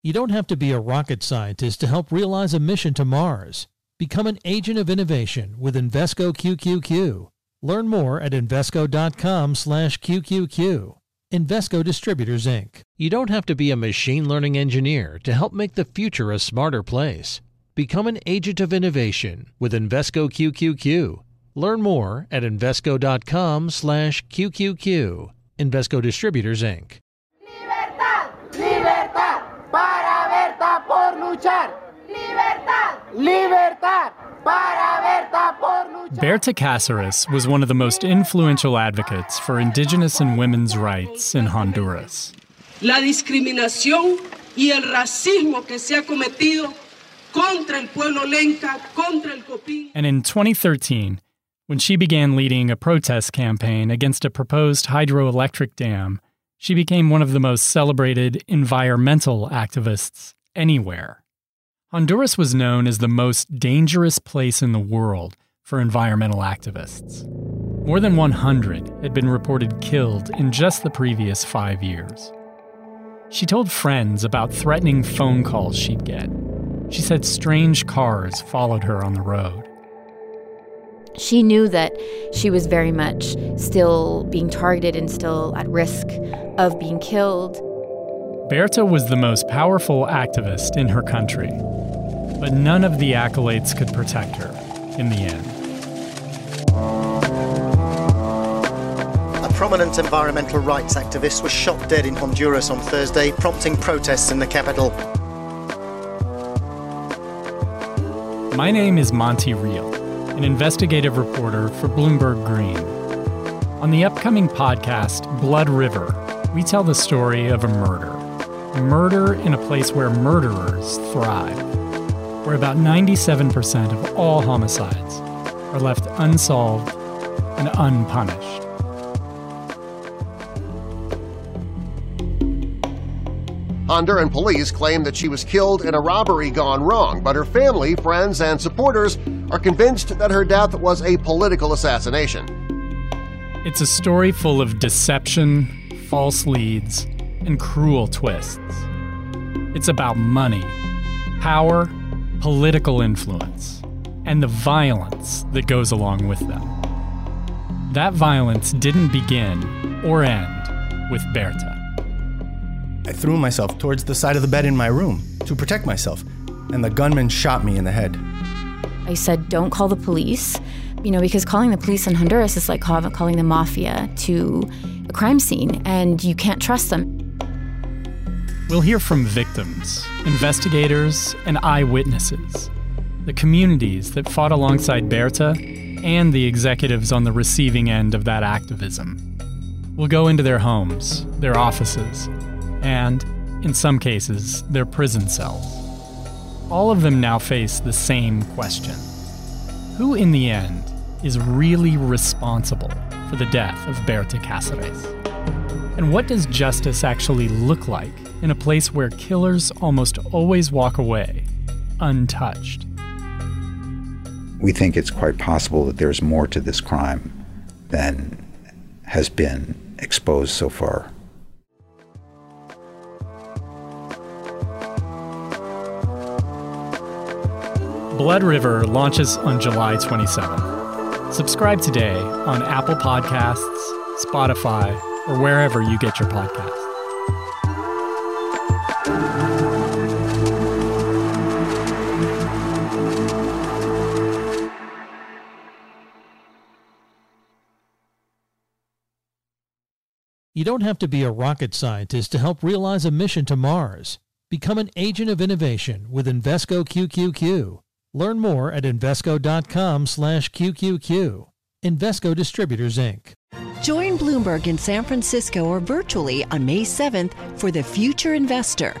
You don't have to be a rocket scientist to help realize a mission to Mars. Become an agent of innovation with Invesco QQQ. Learn more at Invesco.com/QQQ. Invesco Distributors, Inc. You don't have to be a machine learning engineer to help make the future a smarter place. Become an agent of innovation with Invesco QQQ. Learn more at Invesco.com/QQQ. Invesco Distributors, Inc. Libertad, libertad, para Berta por luchar. Libertad, libertad, para Berta por luchar. Berta Cáceres was one of the most influential advocates for indigenous and women's rights in Honduras. La discriminación y el racismo que se ha cometido contra el pueblo lenca, contra el COPINH. And in 2013, when she began leading a protest campaign against a proposed hydroelectric dam, she became one of the most celebrated environmental activists anywhere. Honduras was known as the most dangerous place in the world for environmental activists. More than 100 had been reported killed in just the previous five years. She told friends about threatening phone calls she'd get. She said strange cars followed her on the road. She knew that she was very much still being targeted and still at risk of being killed. Berta was the most powerful activist in her country, but none of the accolades could protect her in the end. A prominent environmental rights activist was shot dead in Honduras on Thursday, prompting protests in the capital. My name is Monte Reel, an investigative reporter for Bloomberg Green. On the upcoming podcast, Blood River, we tell the story of a murder. A murder in a place where murderers thrive, where about 97% of all homicides are left unsolved and unpunished. Honduran police claim that she was killed in a robbery gone wrong, but her family, friends, and supporters are convinced that her death was a political assassination. It's a story full of deception, false leads, and cruel twists. It's about money, power, political influence, and the violence that goes along with them. That violence didn't begin or end with Berta. I threw myself towards the side of the bed in my room to protect myself, and the gunman shot me in the head. I said, don't call the police, you know, because calling the police in Honduras is like calling the mafia to a crime scene, and you can't trust them. We'll hear from victims, investigators, and eyewitnesses, the communities that fought alongside Berta, and the executives on the receiving end of that activism. We'll go into their homes, their offices, and, in some cases, their prison cells. All of them now face the same question Who, in the end, is really responsible for the death of Berta Cáceres? And what does justice actually look like in a place where killers almost always walk away untouched? We think it's quite possible that there's more to this crime than has been exposed so far. Blood River launches on July 27th. Subscribe today on Apple Podcasts, Spotify, or wherever you get your podcasts. You don't have to be a rocket scientist to help realize a mission to Mars. Become an agent of innovation with Invesco QQQ. Learn more at Invesco.com/QQQ. Invesco Distributors, Inc. Join Bloomberg in San Francisco or virtually on May 7th for the Future Investor